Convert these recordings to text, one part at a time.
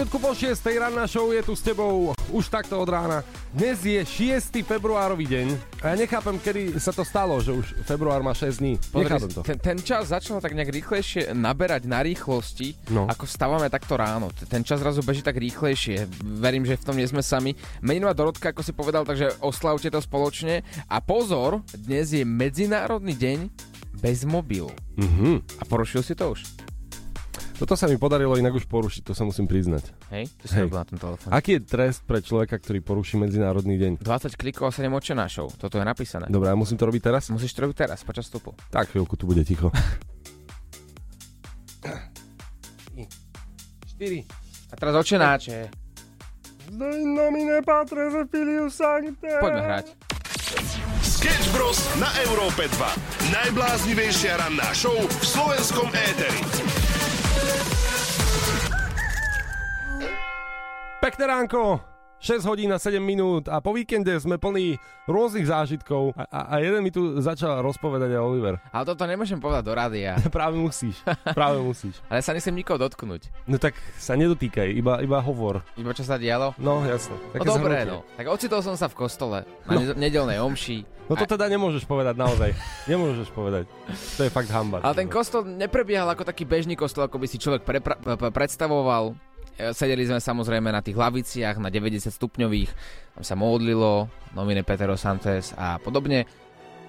Minútku po 6. ranná show je tu s tebou už takto od rána. Dnes je 6. februárový deň a ja nechápem, kedy sa to stalo, že už február má 6 dní. nechápem to. Ten, ten čas začal tak nejak rýchlejšie naberať na rýchlosti, No. ako vstávame takto ráno. Ten čas zrazu beží tak rýchlejšie. Verím, že v tom nie sme sami. Meninová Dorotka, ako si povedal, takže oslavte to spoločne. A pozor, dnes je Medzinárodný deň bez mobilu. Mhm. A porušil si to už? Toto sa mi podarilo inak už porušiť, to sa musím priznať. Hej? To si Hej. na tom telefóne. Aký je trest pre človeka, ktorý poruší Medzinárodný deň? 20 klikov a 7 očenášov. Toto je napísané. Dobre, a musím to robiť teraz? Musíš to robiť teraz, počas vstupu. Tak, chvíľku tu bude ticho. 4. A teraz očenáče. Nomine patre filius sancte. Poďme hrať. Sketch Bros. na Európe 2. Najbláznivejšia ranná show v slovenskom éteri. Pekné ránko! 6 hodín a 7 minút a po víkende sme plní rôznych zážitkov a, a, a jeden mi tu začal rozpovedať aj Oliver. Ale toto nemôžem povedať do rádia. Práve musíš, práve musíš. Ale sa nechcem nikoho dotknúť. No tak sa nedotýkaj, iba, iba hovor. Iba čo sa dialo? No jasne. No dobre, no. Tak ocitol som sa v kostole na no. nedelnej omši. No to teda nemôžeš povedať naozaj. Nemôžeš povedať. To je fakt hamba. Ale ten kostol neprebiehal ako taký bežný kostol, ako by si človek prepra- pre- predstavoval. E, Sedeli sme samozrejme na tých laviciach, na 90 stupňových. Tam sa modlilo, nomine Petero Santes a podobne.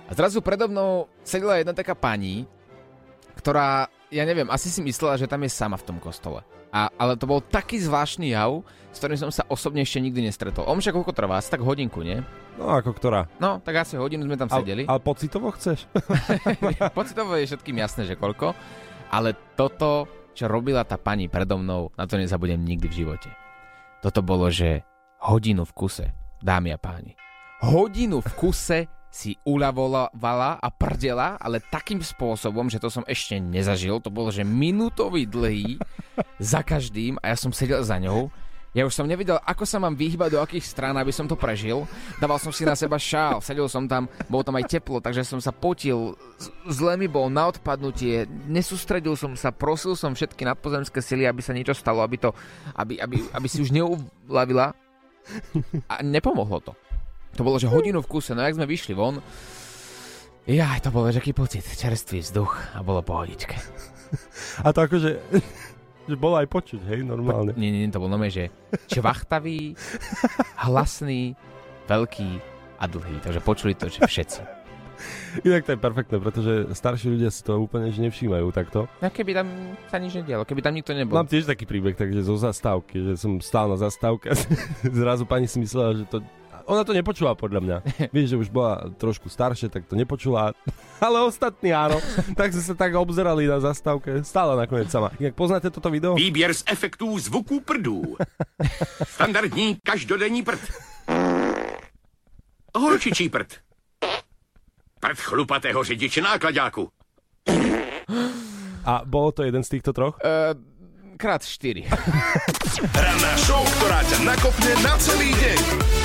A zrazu predo mnou sedela jedna taká pani, ktorá, ja neviem, asi si myslela, že tam je sama v tom kostole. A, ale to bol taký zvláštny jav, s ktorým som sa osobne ešte nikdy nestretol. Omša koľko trvá? Asi tak hodinku, nie? No ako ktorá? No, tak asi hodinu sme tam Ale, sedeli. ale pocitovo chceš? Pocitovo je všetkým jasné, že koľko. Ale toto, čo robila tá pani predo mnou, na to nezabudem nikdy v živote. Toto bolo, že hodinu v kuse, dámy a páni. Hodinu v kuse si uľavovala a prdela, ale takým spôsobom, že to som ešte nezažil. To bolo, že minútový dlhý za každým a ja som sedel za ňou. Ja už som nevedel, ako sa mám vyhybať do akých strán, aby som to prežil. Dával som si na seba šál, sedel som tam, bolo tam aj teplo, takže som sa potil, zle mi bol na odpadnutie, nesústredil som sa, prosil som všetky nadpozemské sily, aby sa niečo stalo, aby, to, aby, aby, aby si už neulavila. A nepomohlo to. To bolo, že hodinu v kuse, no jak sme vyšli von, ja, to bol taký pocit, čerstvý vzduch a bolo pohodičke. A to akože... Že bolo aj počuť, hej, normálne. Nie, nie, to bol nome, že čvachtavý, hlasný, veľký a dlhý. Takže počuli to, že všetci. Inak to je perfektné, pretože starší ľudia si to úplne že nevšímajú takto. No keby tam sa nič nedialo, keby tam nikto nebol. Mám tiež taký príbeh, takže zo zastávky, že som stál na zastávke a zrazu pani si myslela, že to... Ona to nepočula podľa mňa. Vieš, že už bola trošku staršia, tak to nepočula. Ale ostatní áno. tak sme sa tak obzerali na zastávke. Stála nakoniec sama. Inak poznáte toto video? Výběr z efektů zvuků prdů. Standardní každodenní prd. Holčičí prd. Prd chlupatého řidiče nákladáku. A bolo to jeden z týchto troch? Uh, krát 4. Ranná show, ktorá ťa nakopne na celý deň.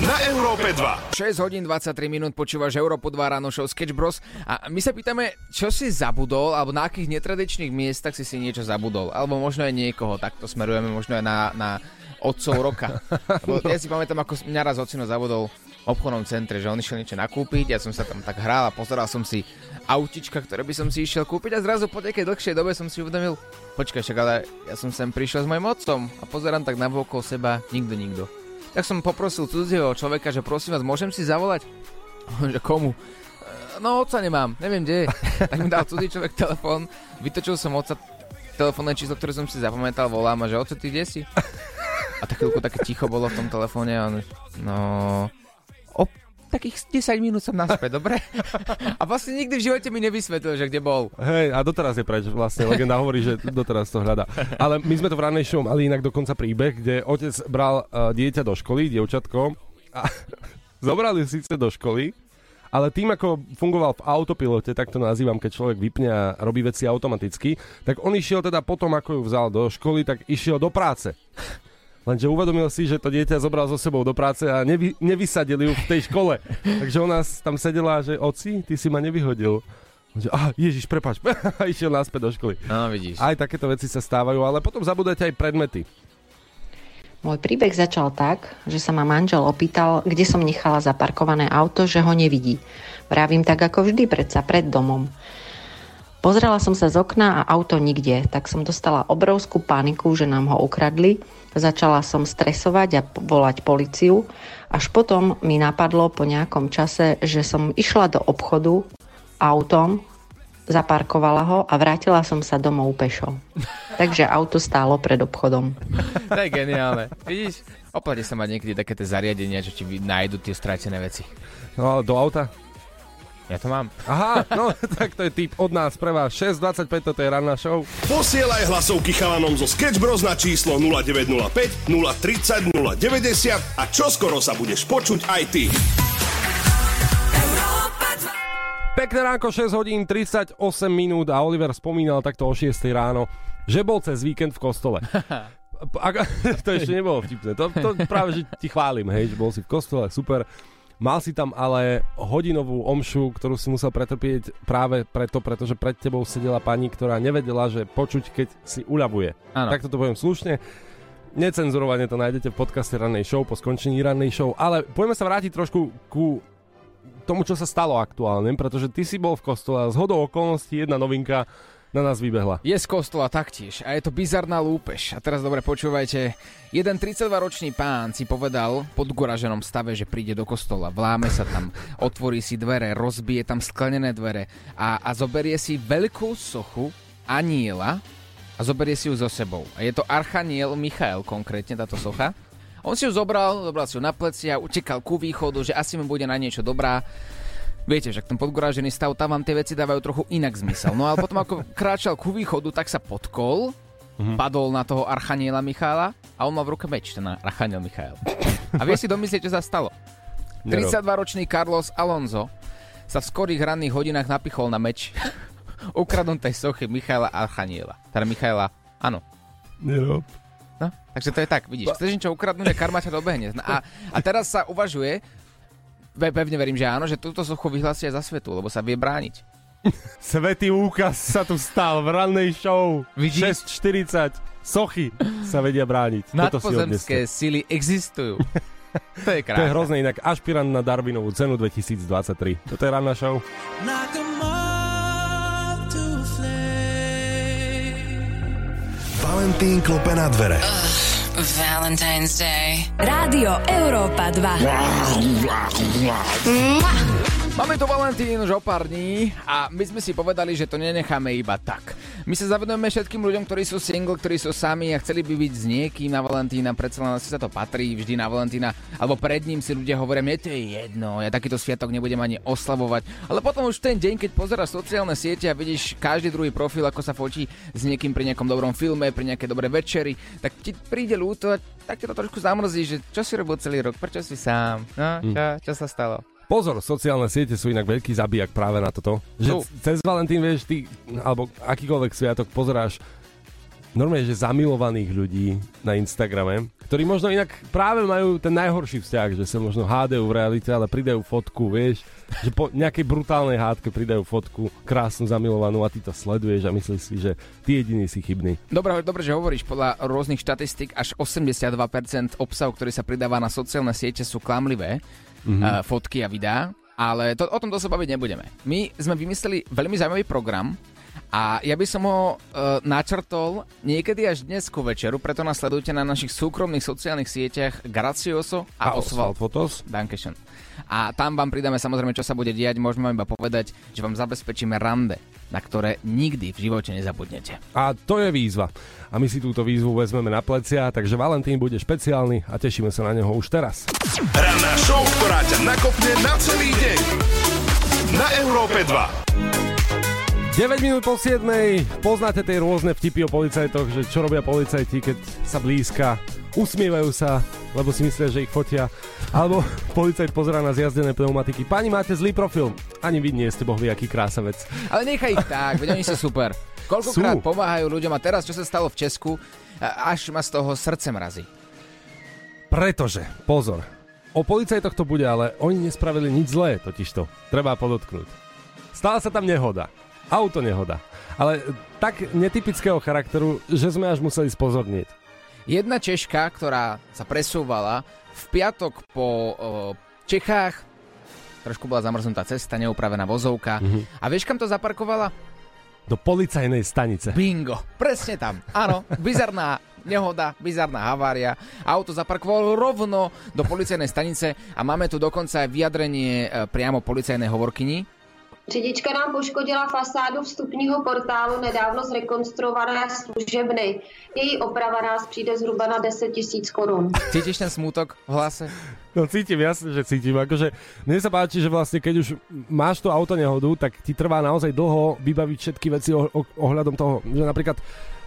Na Európe 2. 6 hodín 23 minút počúvaš Európu 2 ráno show Sketch Bros. A my sa pýtame, čo si zabudol, alebo na akých netradičných miestach si si niečo zabudol. Alebo možno aj niekoho, takto smerujeme možno aj na, na otcov roka. Lebo ja si pamätám, ako mňa raz ocino zabudol v obchodnom centre, že on išiel niečo nakúpiť, ja som sa tam tak hral a pozeral som si autička, ktoré by som si išiel kúpiť a zrazu po nejakej dlhšej dobe som si uvedomil, počkaj, však ale ja som sem prišiel s mojim otcom a pozerám tak na okolo seba, nikto, nikto. Tak som poprosil cudzieho človeka, že prosím vás, môžem si zavolať? Že komu? "E, No, otca nemám, neviem kde tak mi dal cudzí človek telefón, vytočil som otca telefónne číslo, ktoré som si zapamätal, volám a že oco, ty kde si? A tak chvíľku také ticho bolo v tom telefóne a on, no... Takých 10 minút som naspäť, dobre? A vlastne nikdy v živote mi nevysvetlil, že kde bol. Hej, a doteraz je preč, vlastne legenda hovorí, že doteraz to hľadá. Ale my sme to v ranej show mali inak dokonca príbeh, kde otec bral uh, dieťa do školy, dievčatko, a zobrali síce do školy, ale tým, ako fungoval v autopilote, tak to nazývam, keď človek vypne a robí veci automaticky, tak on išiel teda potom, ako ju vzal do školy, tak išiel do práce. Lenže uvedomil si, že to dieťa zobral so sebou do práce a nevy, nevysadili ju v tej škole. Takže ona tam sedela, že oci, ty si ma nevyhodil. Že, ah, Ježiš, prepač. a išiel naspäť do školy. No, vidíš. Aj takéto veci sa stávajú, ale potom zabudete aj predmety. Môj príbeh začal tak, že sa ma manžel opýtal, kde som nechala zaparkované auto, že ho nevidí. Vravím tak ako vždy, predsa pred domom. Pozrela som sa z okna a auto nikde, tak som dostala obrovskú paniku, že nám ho ukradli. Začala som stresovať a volať policiu. Až potom mi napadlo po nejakom čase, že som išla do obchodu autom, zaparkovala ho a vrátila som sa domov pešo. Takže auto stálo pred obchodom. To je geniálne. Vidíš? Oplatí sa mať niekedy také tie zariadenia, čo ti nájdu tie stratené veci. No ale do auta? Ja to mám. Aha, no tak to je tip od nás pre vás. 6.25, toto je ranná show. Posielaj hlasovky chalanom zo Sketch Bros na číslo 0905 030 090 a čoskoro sa budeš počuť aj ty. Pekné ránko, 6 hodín 38 minút a Oliver spomínal takto o 6 ráno, že bol cez víkend v kostole. Ak, to ešte nebolo vtipné, to, to práve, že ti chválim, hej, že bol si v kostole, super. Mal si tam ale hodinovú omšu, ktorú si musel pretrpieť práve preto, pretože pred tebou sedela pani, ktorá nevedela, že počuť, keď si uľavuje. Áno. Takto to poviem slušne. Necenzurovane to nájdete v podcaste rannej show po skončení rannej show, ale poďme sa vrátiť trošku ku tomu, čo sa stalo aktuálne, pretože ty si bol v kostole a z hodou okolností jedna novinka na nás vybehla. Je z kostola taktiež a je to bizarná lúpež. A teraz dobre počúvajte. Jeden 32-ročný pán si povedal pod guraženom stave, že príde do kostola, vláme sa tam, otvorí si dvere, rozbije tam sklenené dvere a, a zoberie si veľkú sochu aniela a zoberie si ju so sebou. A je to Archaniel Michael konkrétne táto socha. On si ju zobral, zobral si ju na pleci a utekal ku východu, že asi mu bude na niečo dobrá. Viete, že ten podgorážený stav, tam vám tie veci dávajú trochu inak zmysel. No ale potom ako kráčal ku východu, tak sa potkol, mm-hmm. padol na toho Archaniela Michála a on mal v ruke meč, ten Archaniel Michael. A vieš si domyslieť, čo sa stalo? 32-ročný Carlos Alonso sa v skorých ranných hodinách napichol na meč ukradnutej sochy Michaela Archaniela. Teda Michaela, áno. Nerob. No, takže to je tak, vidíš, chceš niečo ukradnúť a karma ťa dobehne. No A, a teraz sa uvažuje, pevne verím, že áno, že túto sochu vyhlásia za svetu, lebo sa vie brániť. Svetý úkaz sa tu stal v rannej show. Vidíš? 6.40. Sochy sa vedia brániť. Si Nadpozemské odneste. sily existujú. to je To je krásne. hrozné inak. Ašpirant na Darwinovú cenu 2023. Toto je ranná show. Valentín klope na dvere. Valentine's Day. Rádio Európa 2. Máme tu Valentín už o pár dní a my sme si povedali, že to nenecháme iba tak. My sa zavedujeme všetkým ľuďom, ktorí sú single, ktorí sú sami a chceli by byť s niekým na Valentína, predsa len asi sa to patrí vždy na Valentína, alebo pred ním si ľudia hovoria, mne to je jedno, ja takýto sviatok nebudem ani oslavovať. Ale potom už ten deň, keď pozeráš sociálne siete a vidíš každý druhý profil, ako sa fotí s niekým pri nejakom dobrom filme, pri nejakej dobrej večeri, tak ti príde ľúto a tak ťa to trošku zamrzí, že čo si robil celý rok, prečo si sám, no, čo, čo sa stalo? Pozor, sociálne siete sú inak veľký zabijak práve na toto. Že c- cez Valentín, vieš, ty, alebo akýkoľvek sviatok pozeráš normálne, že zamilovaných ľudí na Instagrame, ktorí možno inak práve majú ten najhorší vzťah, že sa možno hádajú v realite, ale pridajú fotku, vieš, že po nejakej brutálnej hádke pridajú fotku, krásnu zamilovanú a ty to sleduješ a myslíš si, že ty jediný si chybný. Dobre, dobre, že hovoríš, podľa rôznych štatistík až 82% obsahu, ktorý sa pridáva na sociálne siete sú klamlivé, mm-hmm. uh, fotky a videá, ale to, o tom to sa baviť nebudeme. My sme vymysleli veľmi zaujímavý program a ja by som ho uh, načrtol niekedy až dnes ku večeru, preto nás sledujte na našich súkromných sociálnych sieťach Gracioso a, a Oswald. Fotos. Dankeschön. A tam vám pridáme samozrejme, čo sa bude diať. Môžeme vám iba povedať, že vám zabezpečíme rande, na ktoré nikdy v živote nezabudnete. A to je výzva. A my si túto výzvu vezmeme na plecia, takže Valentín bude špeciálny a tešíme sa na neho už teraz. Ranná show, ktorá ťa nakopne na celý deň. Na Európe 2. 9 minút po 7. Poznáte tie rôzne vtipy o policajtoch, že čo robia policajti, keď sa blízka, usmievajú sa, lebo si myslia, že ich fotia. Alebo policajt pozerá na zjazdené pneumatiky. Pani, máte zlý profil. Ani vy nie ste bohvie, aký krásavec. Ale nechaj ich tak, veď oni sú super. Koľkokrát Sú. pomáhajú ľuďom a teraz, čo sa stalo v Česku, až ma z toho srdce mrazí. Pretože, pozor, o policajtoch to bude, ale oni nespravili nič zlé, totižto. Treba podotknúť. Stala sa tam nehoda. Auto nehoda. Ale tak netypického charakteru, že sme až museli spozorniť. Jedna Češka, ktorá sa presúvala v piatok po o, Čechách, trošku bola zamrznutá cesta, neupravená vozovka. Mhm. A vieš, kam to zaparkovala? Do policajnej stanice. Bingo, presne tam. Áno, bizarná nehoda, bizarná havária. Auto zaparkovalo rovno do policajnej stanice a máme tu dokonca aj vyjadrenie e, priamo policajnej hovorkyni. Řidička nám poškodila fasádu vstupního portálu nedávno zrekonstruované služebny. Její oprava nás přijde zhruba na 10 tisíc korun. Cítiš ten smútok v hlase? No cítim, jasne, že cítim. Akože mne sa páči, že vlastne keď už máš to auto nehodu, tak ti trvá naozaj dlho vybaviť všetky veci oh- oh- ohľadom toho, že napríklad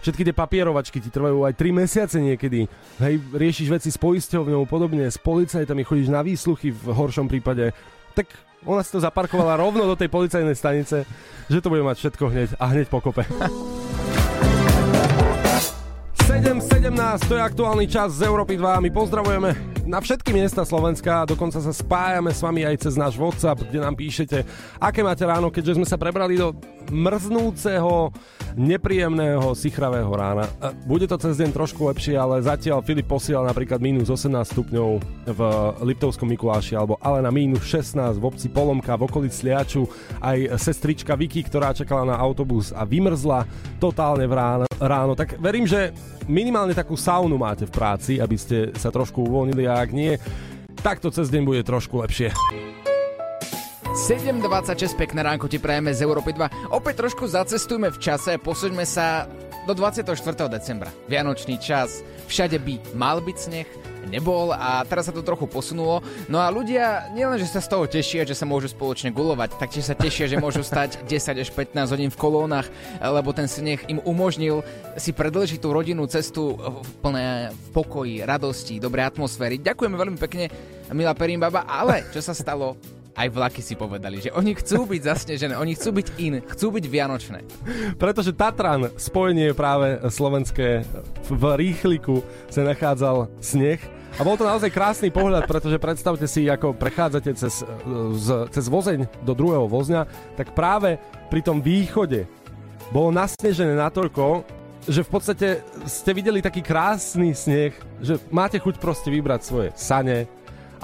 všetky tie papierovačky ti trvajú aj 3 mesiace niekedy. Hej, riešiš veci s poisťovňou, podobne, s policajtami, chodíš na výsluchy v horšom prípade. Tak ona si to zaparkovala rovno do tej policajnej stanice, že to bude mať všetko hneď a hneď pokope. 7.17, to je aktuálny čas z Európy 2. My pozdravujeme na všetky miesta Slovenska, dokonca sa spájame s vami aj cez náš WhatsApp, kde nám píšete, aké máte ráno, keďže sme sa prebrali do mrznúceho, nepríjemného, sichravého rána. E, Bude to cez deň trošku lepšie, ale zatiaľ Filip posielal napríklad minus 18 stupňov v Liptovskom Mikuláši, alebo ale na minus 16 v obci Polomka v okolí Sliaču. Aj sestrička Vicky, ktorá čakala na autobus a vymrzla totálne v ráno, ráno. Tak verím, že minimálne takú saunu máte v práci, aby ste sa trošku uvoľnili a ak nie, tak to cez deň bude trošku lepšie. 7.26, pekné ránko ti prajeme z Európy 2. Opäť trošku zacestujme v čase, posuňme sa do 24. decembra. Vianočný čas, všade by mal byť sneh, nebol a teraz sa to trochu posunulo. No a ľudia nielen, že sa z toho tešia, že sa môžu spoločne gulovať, taktiež sa tešia, že môžu stať 10 až 15 hodín v kolónach, lebo ten sneh im umožnil si predlžiť tú rodinnú cestu v plné v pokoji, radosti, dobrej atmosféry. Ďakujeme veľmi pekne, milá Perimbaba, ale čo sa stalo? Aj vlaky si povedali, že oni chcú byť zasnežené, oni chcú byť in, chcú byť vianočné. Pretože Tatran, spojenie práve slovenské, v rýchliku sa nachádzal sneh. A bol to naozaj krásny pohľad, pretože predstavte si, ako prechádzate cez, cez vozeň do druhého vozňa, tak práve pri tom východe bolo nasnežené natoľko, že v podstate ste videli taký krásny sneh, že máte chuť proste vybrať svoje sane,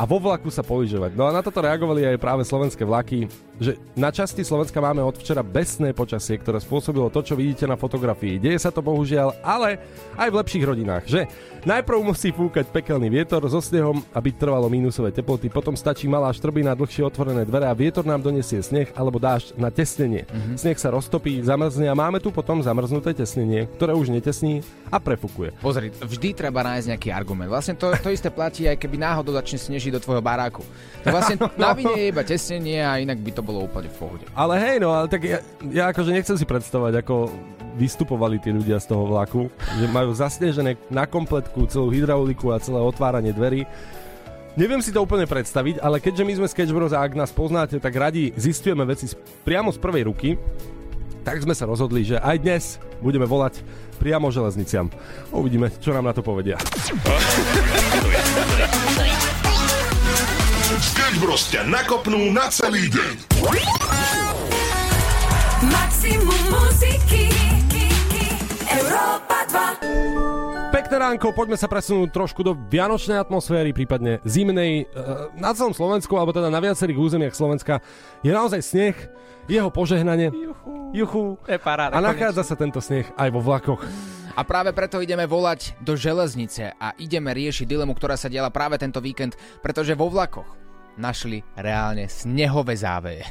a vo vlaku sa polyžovať. No a na toto reagovali aj práve slovenské vlaky, že na časti Slovenska máme od včera besné počasie, ktoré spôsobilo to, čo vidíte na fotografii. Deje sa to bohužiaľ, ale aj v lepších rodinách, že najprv musí fúkať pekelný vietor so snehom, aby trvalo mínusové teploty, potom stačí malá štrbina, dlhšie otvorené dvere a vietor nám donesie sneh alebo dážď na tesnenie. Mm-hmm. Sneh sa roztopí, zamrzne a máme tu potom zamrznuté tesnenie, ktoré už netesní a prefukuje. Pozri, vždy treba nájsť nejaký argument. Vlastne to, to isté platí aj keby náhodou začne snežiť do tvojho baráku. To vlastne na vine je iba tesnenie a inak by to bolo úplne v pohode. Ale hej, no, ale tak ja, ja akože nechcem si predstavovať, ako vystupovali tí ľudia z toho vlaku, že majú zasnežené na kompletku celú hydrauliku a celé otváranie dverí. Neviem si to úplne predstaviť, ale keďže my sme Sketch Bros a ak nás poznáte, tak radi zistujeme veci priamo z prvej ruky, tak sme sa rozhodli, že aj dnes budeme volať priamo železniciam. Uvidíme, čo nám na to povedia. Sketch Bros ťa nakopnú na celý deň. Maximum muziky. Európa 2. Pekné ránko, poďme sa presunúť trošku do vianočnej atmosféry, prípadne zimnej. E, Na celom Slovensku, alebo teda na viacerých územiach Slovenska je naozaj sneh, jeho požehnanie. Juchu. Juchu. Je paráda, A nachádza sa tento sneh aj vo vlakoch. A práve preto ideme volať do železnice a ideme riešiť dilemu, ktorá sa diala práve tento víkend, pretože vo vlakoch našli reálne snehové záveje.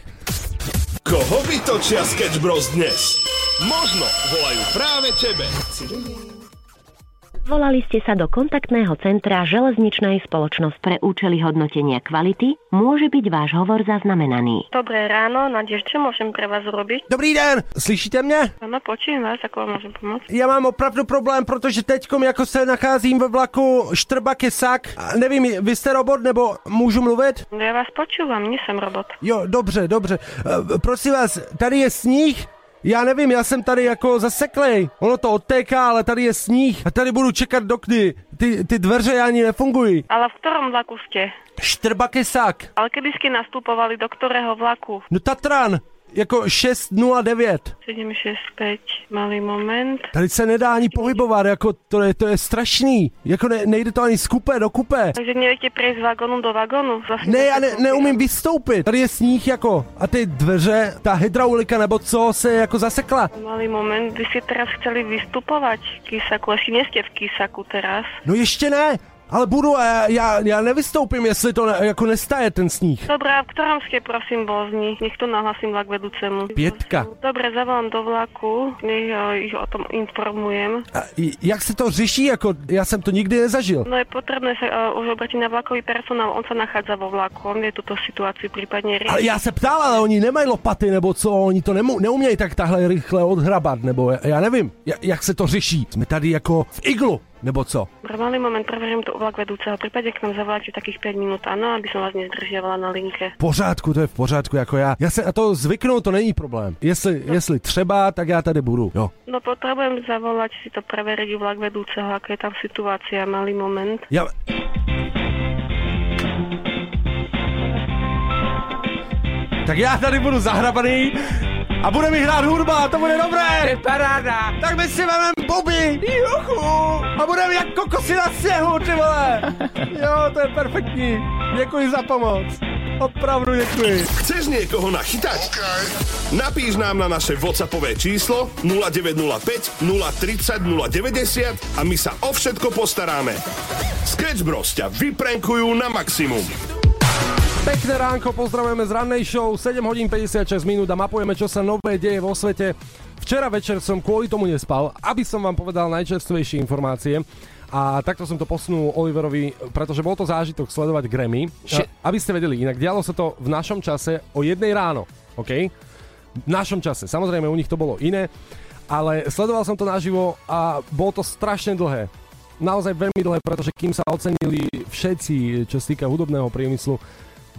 Koho vytočia Sketch Bros dnes? Možno volajú práve tebe. Volali ste sa do kontaktného centra železničnej spoločnosť pre účely hodnotenia kvality. Môže byť váš hovor zaznamenaný. Dobré ráno, Nadež, čo môžem pre vás urobiť? Dobrý den, slyšíte mě? Áno, počujem vás, ako vám môžem pomôcť. Já mám opravdu problém, protože teďkom jako se nacházím ve vlaku Štrbak je sak. A nevím, vy jste robot nebo můžu mluvit? Ja vás počúvam, nie som robot. Jo, dobře, dobře. E, prosím vás, tady je sníh Já nevím, já jsem tady jako zaseklej. Ono to odtéká, ale tady je sníh. A tady budu čekat do kdy. Ty, ty dveře ani nefungují. Ale v ktorom vlaku ste? Štrbakesák. Ale kedy ste nastupovali do ktorého vlaku? No Tatran. Jako 609. 765, malý moment. Tady se nedá ani pohybovat, jako to je, to je strašný. Jako ne, nejde to ani z kupé do kupé. Takže neviete prejsť z vagónu do vagónu? Vlastne Ne, já ne, neumím vystoupit. Tady je sníh jako a ty dveře, ta hydraulika nebo co se jako zasekla. Malý moment, vy ste teraz chceli vystupovať v Kisaku, asi nie ste v Kisaku teraz. No ještě ne, ale budu já, já, já nevystoupím, jestli to ne, jako nestaje ten sníh. Dobre, a v ktorom ste prosím vozni? Nech to nahlasím vlak vedúcemu. Pětka. Dobre, zavolám do vlaku, nech uh, ich o tom informujem. A jak se to řeší, jako já jsem to nikdy nezažil. No je potrebné sa uh, už obrátiť na vlakový personál, on sa nachádza vo vlaku, on vie túto situáciu prípadne riešiť. Ale já se ptal, ale oni nemají lopaty, nebo co, oni to nemu, neumějí tak tahle rychle odhrabat, nebo já, já nevím, ja- jak se to řeší. Jsme tady jako v iglu, nebo co? Malý moment, preverím to u vlak vedúceho. V prípade, k nám zavoláte takých 5 minút, áno, aby som vás nezdržiavala na linke. V pořádku, to je v pořádku, jako já. Já se na to zvyknu, to není problém. Jestli, jestli třeba, tak já tady budu, jo. No potrebujem zavolať si to preveriť u vlak vedúceho, aká je tam situácia, malý moment. Já... Tak já tady budu zahrabaný a bude mi hrát hudba, to bude dobré. To je paráda. Tak my si vemem Bobby, juchu, a budeme jak kokosy na sněhu, ty vole. Jo, to je perfektní. Děkuji za pomoc. Opravdu děkuji. Chceš niekoho nachytať? Napíš nám na naše WhatsAppové číslo 0905 030 090 a my sa o všetko postaráme. Sketch Bros ťa vyprenkujú na maximum. Pekné ránko, pozdravujeme z rannej show, 7 hodín 56 minút a mapujeme, čo sa nové deje vo svete. Včera večer som kvôli tomu nespal, aby som vám povedal najčerstvejšie informácie. A takto som to posunul Oliverovi, pretože bol to zážitok sledovať Grammy. Še- aby ste vedeli, inak dialo sa to v našom čase o jednej ráno, OK? V našom čase. Samozrejme, u nich to bolo iné, ale sledoval som to naživo a bolo to strašne dlhé. Naozaj veľmi dlhé, pretože kým sa ocenili všetci, čo sa týka hudobného priemyslu,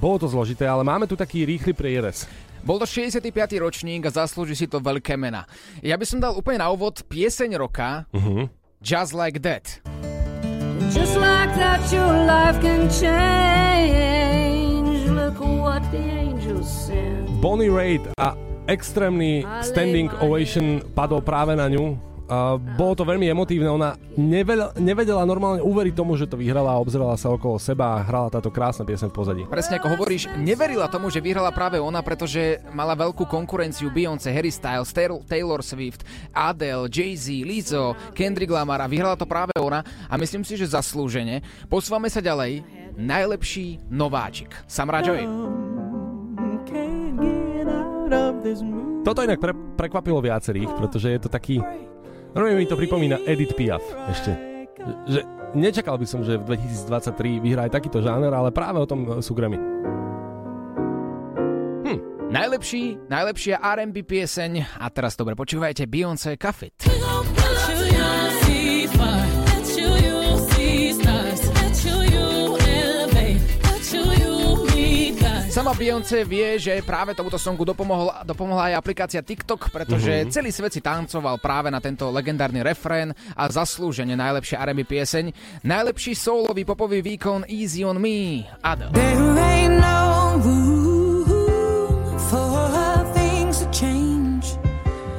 bolo to zložité, ale máme tu taký rýchly prierez. Bol to 65. ročník a zaslúži si to veľké mena. Ja by som dal úplne na úvod pieseň roka Uh-huh. Just Like That. Just like that, your life can change. Look what the angels send. Bonnie Raitt a extrémny standing ovation padol práve na ňu. Uh, bolo to veľmi emotívne, ona nevedela, nevedela normálne uveriť tomu, že to vyhrala a obzerala sa okolo seba a hrala táto krásna piesen v pozadí. Presne ako hovoríš, neverila tomu, že vyhrala práve ona, pretože mala veľkú konkurenciu Beyoncé, Harry Styles, Taylor, Taylor Swift, Adele, Jay-Z, Lizzo, Kendrick Lamar a vyhrala to práve ona a myslím si, že zaslúžene. Posúvame sa ďalej. Najlepší nováčik. Samra Joy. Toto inak pre, prekvapilo viacerých, pretože je to taký... Normálne mi to pripomína Edith Piaf ešte. Že nečakal by som, že v 2023 vyhrá aj takýto žáner, ale práve o tom sú Grammy. Najlepší, najlepšia R&B pieseň a teraz dobre počúvajte Beyoncé Cuff Sama Beyoncé vie, že práve tomuto songu dopomohla, dopomohla aj aplikácia TikTok, pretože Mhm. celý svet si tancoval práve na tento legendárny refrén a zaslúžene najlepšia R&B pieseň, najlepší soulový popový výkon Easy on Me. Adele. There ain't no room for things to change.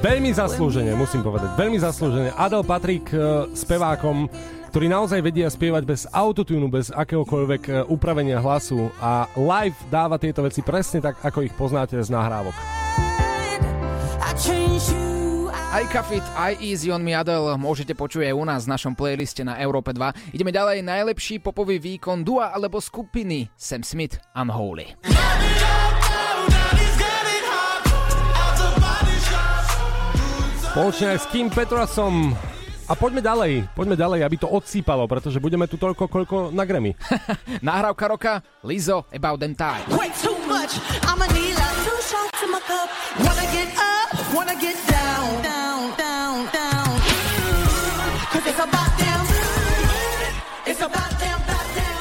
Veľmi zaslúžene, musím povedať, veľmi zaslúžene. Adel patrí k e, spevákom, ktorí naozaj vedia spievať bez autotunu, bez akéhokoľvek e, upravenia hlasu a live dáva tieto veci presne tak, ako ich poznáte z nahrávok. Aj Kafit, aj Easy on Me Adele môžete počuť aj u nás v našom playliste na Európe 2. Ideme ďalej, najlepší popový výkon dua alebo skupiny Sam Smith Unholy. Spoločne aj s Kim Petrasom. A poďme ďalej, poďme ďalej, aby to odsýpalo, pretože budeme tu toľko, koľko na Grammy. Nahrávka roka Lizzo About Them Time. Way too much. I'ma need like two shots in my cup. Wanna get up, wanna get down, down, down, down. Cause it's about them. It's.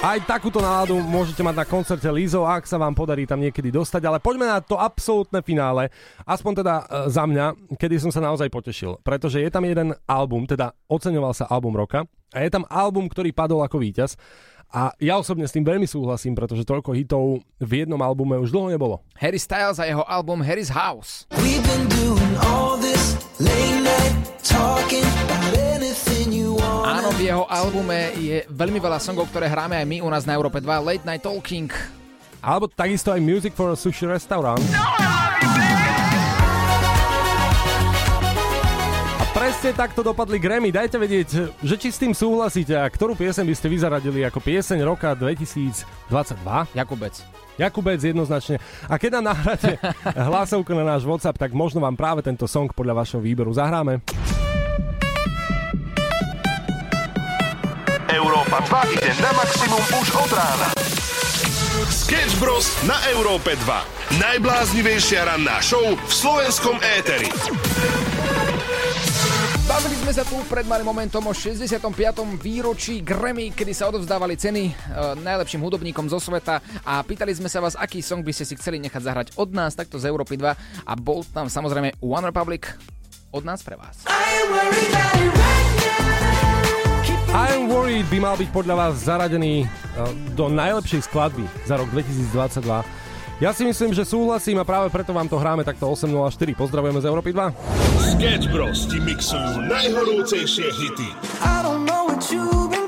Aj takúto náladu môžete mať na koncerte Lizo, ak sa vám podarí tam niekedy dostať, ale poďme na to absolútne finále, aspoň teda e, za mňa, kedy som sa naozaj potešil, pretože je tam jeden album, teda oceňoval sa album roka a je tam album, ktorý padol ako víťaz a ja osobne s tým veľmi súhlasím, pretože toľko hitov v jednom albume už dlho nebolo. Harry Styles a jeho album Harry's House. We've been doing all this late night talking v jeho albume je veľmi veľa songov, ktoré hráme aj my u nás na Európe 2. Late Night Talking. Alebo takisto aj Music for a Sushi Restaurant. A presne takto dopadli Grammy. Dajte vedieť, že či s tým súhlasíte a ktorú piesen by ste vy zaradili ako pieseň roka 2022. Jakubec. Jakubec jednoznačne. A keď nám nahráte hlasovku na náš WhatsApp, tak možno vám práve tento song podľa vašeho výberu zahráme. Európa 2 ide na maximum už od rána. Sketch Bros. na Európe 2. Najbláznivejšia ranná show v slovenskom éteri. Bavili sme sa tu pred malým momentom o 65. výročí Grammy, kedy sa odovzdávali ceny e, najlepším hudobníkom zo sveta a pýtali sme sa vás, aký song by ste si chceli nechať zahrať od nás, takto z Európy 2 a bol tam samozrejme One Republic od nás pre vás. I'm Worried by mal byť podľa vás zaradený uh, do najlepšej skladby za rok 2022. Ja si myslím, že súhlasím a práve preto vám to hráme takto 8.04. Pozdravujeme z Európy 2. Sketch Bros. ti mixujú najhorúcejšie hity. I don't know what you've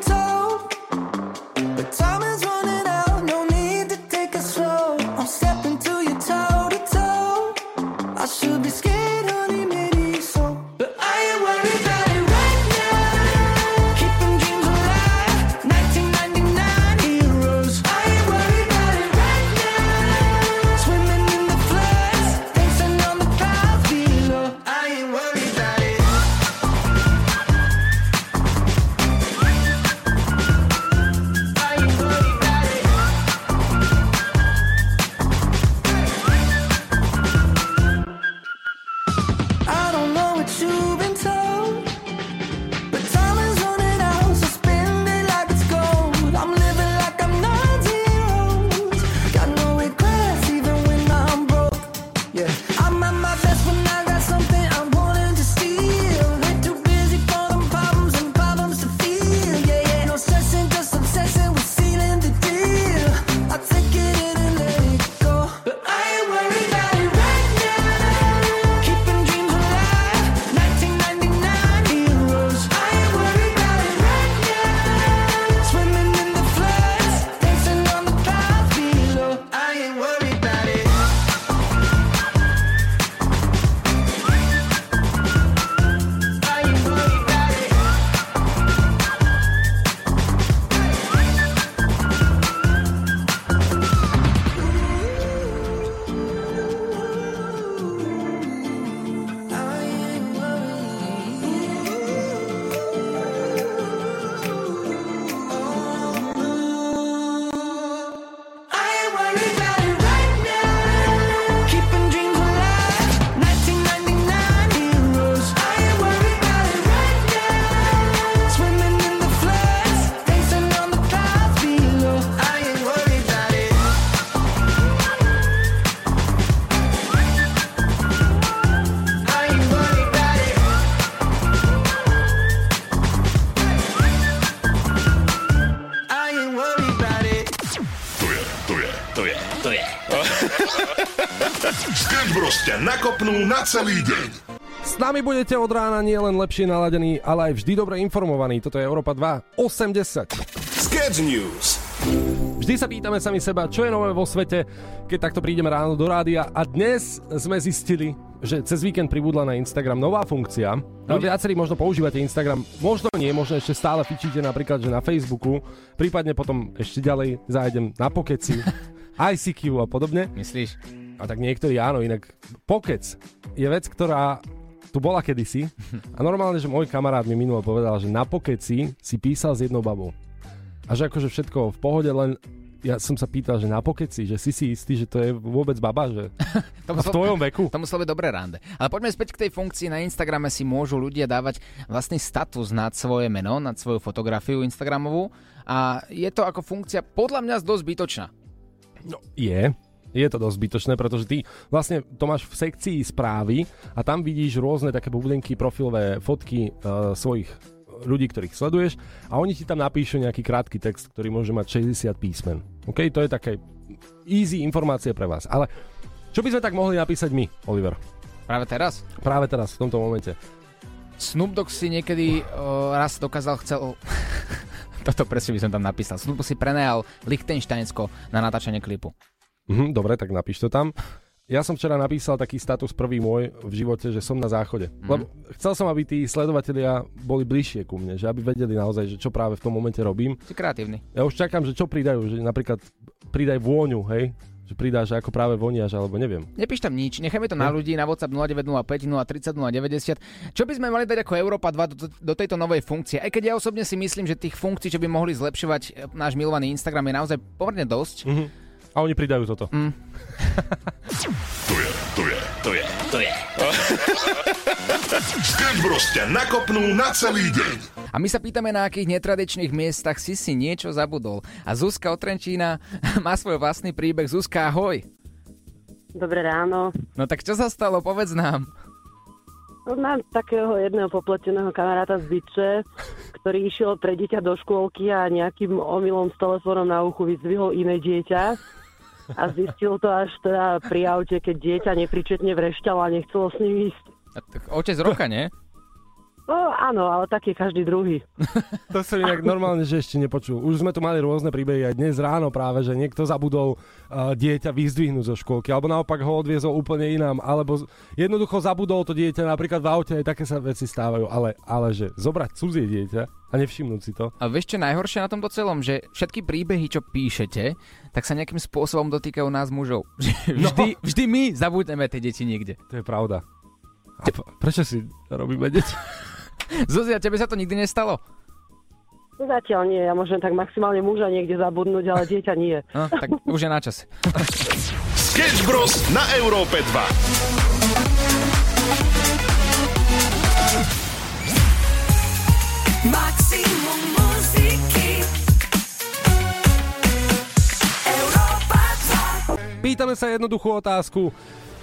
nakopnú na celý deň. S nami budete od rána nie len lepšie naladení, ale aj vždy dobre informovaní. Toto je Európa 2 80. Sketch News. Vždy sa pýtame sami seba, čo je nové vo svete, keď takto prídeme ráno do rádia a dnes sme zistili, že cez víkend pribudla na Instagram nová funkcia. No, viacerí možno používate Instagram, možno nie, možno ešte stále fičíte napríklad, že na Facebooku, prípadne potom ešte ďalej zájdem na Pokeci, ICQ a podobne. Myslíš? A tak niektorí áno, inak Pokec je vec, ktorá tu bola kedysi a normálne, že môj kamarát mi minulo povedal, že na Pokeci si písal s jednou babou. A že akože všetko v pohode, len ja som sa pýtal, že na pokeci, že si si istý, že to je vôbec baba, že To a v tvojom veku. To muselo byť dobré rande. Ale poďme späť k tej funkcii. Na Instagrame si môžu ľudia dávať vlastný status nad svoje meno, nad svoju fotografiu Instagramovú. A je to ako funkcia podľa mňa dosť zbytočná. No, je. Je to dosť zbytočné, pretože ty vlastne to máš v sekcii správy a tam vidíš rôzne také bublinky, profilové fotky uh, svojich ľudí, ktorých sleduješ a oni ti tam napíšu nejaký krátky text, ktorý môže mať 60 písmen. OK, to je také easy informácie pre vás. Ale čo by sme tak mohli napísať my, Oliver? Práve teraz? Práve teraz, v tomto momente. Snoop Dogg si niekedy uh, raz dokázal, chcel... Toto presne by som tam napísal. Snoop Dogg si prenajal Lichtensteinsko na natáčanie klipu. Mhm, dobre, tak napíš to tam. Ja som včera napísal taký status prvý môj v živote, že som na záchode. Mm. Lebo chcel som, aby tí sledovatelia boli bližšie ku mne, že aby vedeli naozaj, že čo práve v tom momente robím. Si kreatívny. Ja už čakám, že čo pridajú, že napríklad pridaj vôňu, hej? Že pridáš, ako práve voniaš, alebo neviem. Nepíš tam nič, nechajme to na ľudí na WhatsApp 0905 030 090. Čo by sme mali dať ako Európa 2 do, do tejto novej funkcie? Aj keď ja osobne si myslím, že tých funkcií, čo by mohli zlepšovať e, náš milovaný Instagram je naozaj pomerne dosť. Mhm. A oni pridajú toto. Mm. To je, to je, to je, to je. Sketch Bros ťa nakopnú na celý deň. A my sa pýtame, na akých netradičných miestach si si niečo zabudol. A Zuzka od Trenčína má svoj vlastný príbeh. Zuzka, ahoj. Dobré ráno. No tak čo sa stalo, povedz nám. No, Mám takého jedného popleteného kamaráta z Byče, ktorý išiel pre dieťa do škôlky a nejakým omylom s telefónom na uchu vyzdvihol iné dieťa a zistil to až teda pri aute, keď dieťa nepričetne vrešťalo a nechcelo s ním ísť. A tak Otec roka, nie? No áno, ale taký každý druhý. To som inak normálne, že ešte nepočul. Už sme tu mali rôzne príbehy aj dnes ráno práve, že niekto zabudol uh, dieťa vyzdvihnúť zo školky, alebo naopak ho odviezol úplne inám, alebo z- jednoducho zabudol to dieťa napríklad v aute, aj také sa veci stávajú, ale, ale že zobrať cudzie dieťa a nevšimnúť si to. A vieš čo je najhoršie na tomto celom? Že všetky príbehy, čo píšete, tak sa nejakým spôsobom dotýkajú nás mužov. Že Vždy, vždy my zabudneme tie deti niekde. To je pravda. A prečo si robíme deti? Zuzia, tebe sa to nikdy nestalo? Zatiaľ nie, ja môžem tak maximálne muža niekde zabudnúť, ale dieťa nie. No, tak už je na čase. Sketch Bros na Európe 2. Maximum muziky Európa 2 Pýtame sa jednoduchú otázku.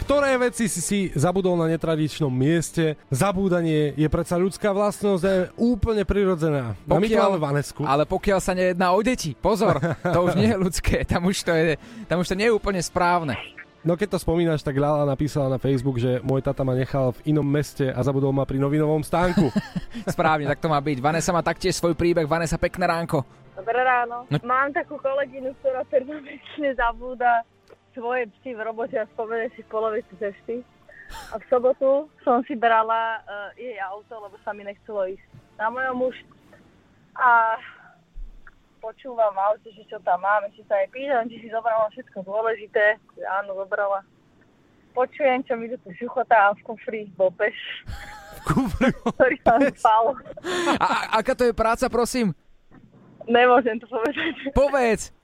Ktoré veci si si zabudol na netradičnom mieste? Zabúdanie je predsa ľudská vlastnosť a je úplne prirodzená. A my tu máme Vanesku. ale pokiaľ sa nejedná o deti, pozor, to už nie je ľudské, tam už to, je, tam už to nie je úplne správne. No keď to spomínaš, tak Lala napísala na Facebook, že môj tata ma nechal v inom meste a zabudol ma pri novinovom stánku. Správne, tak to má byť. Vanessa má taktiež svoj príbeh. Vanessa, pekné ránko. Dobré ráno. No. Mám takú kolegynu, ktorá permanentne zabúda svoje psy v robote a spomene si v polovici cesty. A v sobotu som si brala uh, jej auto, lebo sa mi nechcelo ísť na mojom už. A počúvam v aute, že čo tam mám, ešte sa jej pýtam, či si zobrala všetko dôležité. Áno, zobrala. Počujem, čo mi tu šuchotá a v kufri bol peš. ktorý tam spal. A, a aká to je práca, prosím? Nemôžem to povedať. Povedz.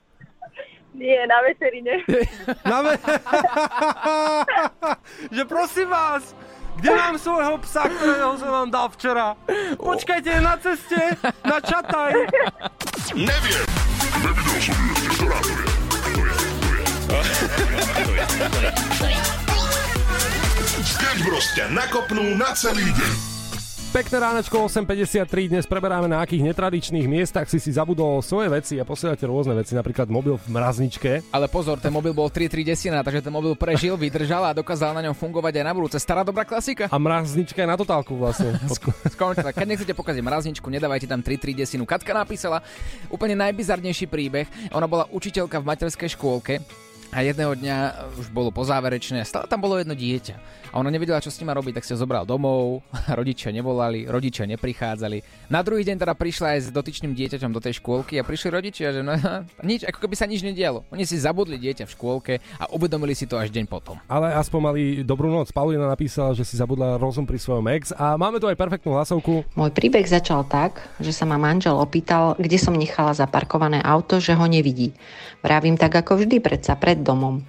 Nie, na veterine. Na ve- že prosím vás, kde mám svojho psa, ktorého som vám dal včera? Počkajte na ceste, na čataj. Neviem. Nevidel som ju ešte, ktorá to je. To je, to je. To je. Sketch nakopnú na celý deň. Pekné ránečko 8.53, dnes preberáme na akých netradičných miestach si si zabudol svoje veci a posielate rôzne veci, napríklad mobil v mrazničke. Ale pozor, ten mobil bol 3.3 desina, takže ten mobil prežil, vydržal a dokázal na ňom fungovať aj na budúce. Stará dobrá klasika. A mraznička je na totálku vlastne. Skončila. Keď nechcete pokaziť mrazničku, nedávajte tam 3.3 desinu. Katka napísala úplne najbizarnejší príbeh. Ona bola učiteľka v materskej škôlke A jedného dňa už bolo pozáverečné, stále tam bolo jedno dieťa. A ona nevedela, čo s ním má robiť, tak si ho zobral domov, rodičia nevolali, rodičia neprichádzali. Na druhý deň teda prišla aj s dotyčným dieťaťom do tej škôlky a prišli rodičia, že no, nič, ako keby sa nič nedialo. Oni si zabudli dieťa v škôlke a uvedomili si to až deň potom. Ale aspoň mali dobrú noc. Paulina napísala, že si zabudla rozum pri svojom ex a máme tu aj perfektnú hlasovku. Môj príbeh začal tak, že sa ma manžel opýtal, kde som nechala zaparkované auto, že ho nevidí. Vravím tak ako vždy, predsa pred domom.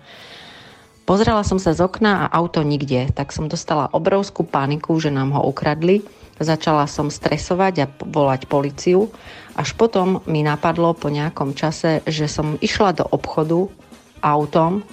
Pozrela som sa z okna a auto nikde, tak som dostala obrovskú paniku, že nám ho ukradli. Začala som stresovať a volať policiu. Až potom mi napadlo po nejakom čase, že som išla do obchodu autom,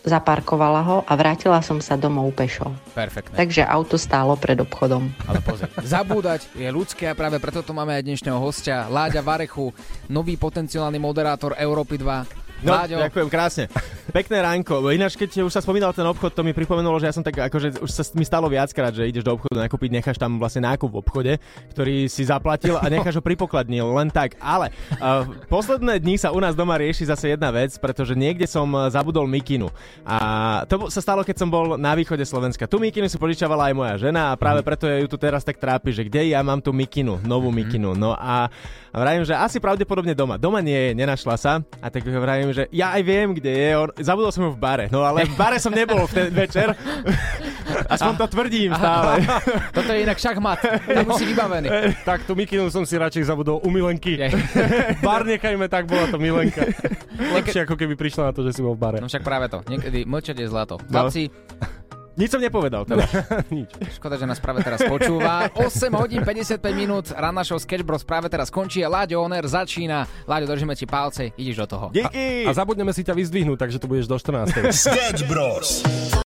zaparkovala ho a vrátila som sa domov pešo. Perfektné. Takže auto stálo pred obchodom. Ale pozri, zabúdať je ľudské a práve preto tu máme aj dnešného hostia, Láďa Varechu, nový potenciálny moderátor Európy 2. No, Láďo, ďakujem krásne. Pekné ránko. Ináč, keď už sa spomínal ten obchod, to mi pripomenulo, že ja som tak akože už sa mi stalo viackrát, že ideš do obchodu nakúpiť, necháš tam vlastne nákup v obchode, ktorý si zaplatil a necháš ho pripokladní, len tak. Ale uh, posledné dni sa u nás doma rieši zase jedna vec, pretože niekde som eh, zabudol mikinu. A to sa stalo, keď som bol na východe Slovenska. Tu mikinu si požičavala aj moja žena a práve preto ju tu teraz tak trápi, že kde ja mám tú mikinu, novú mikinu. No a a vravím, že asi pravdepodobne doma. Doma nie je, nenašla sa. A tak vravím, že ja aj viem, kde je. On, zabudol som ju v bare. No ale v bare som nebol v ten večer. Aspoň to tvrdím stále. Toto je inak šachmat, tam musí vybavený. Tak tú mikinu som si radšej zabudol u Milenky. Bar nechajme tak, bola to Milenka. Lepšie ako keby prišla na to, že si bol v bare. No však práve to, niekedy mlčať je zlato. No. Nič som nepovedal. Teda. Nič. Škoda, že nás práve teraz počúva. 8 hodín 55 minút, ranná show Sketch Bros práve teraz končí a Láďo Oner začína. Láďo, držíme ti palce, ideš do toho. Díky! A zabudneme si ťa vyzdvihnúť, takže tu budeš do 14. Sketch Bros.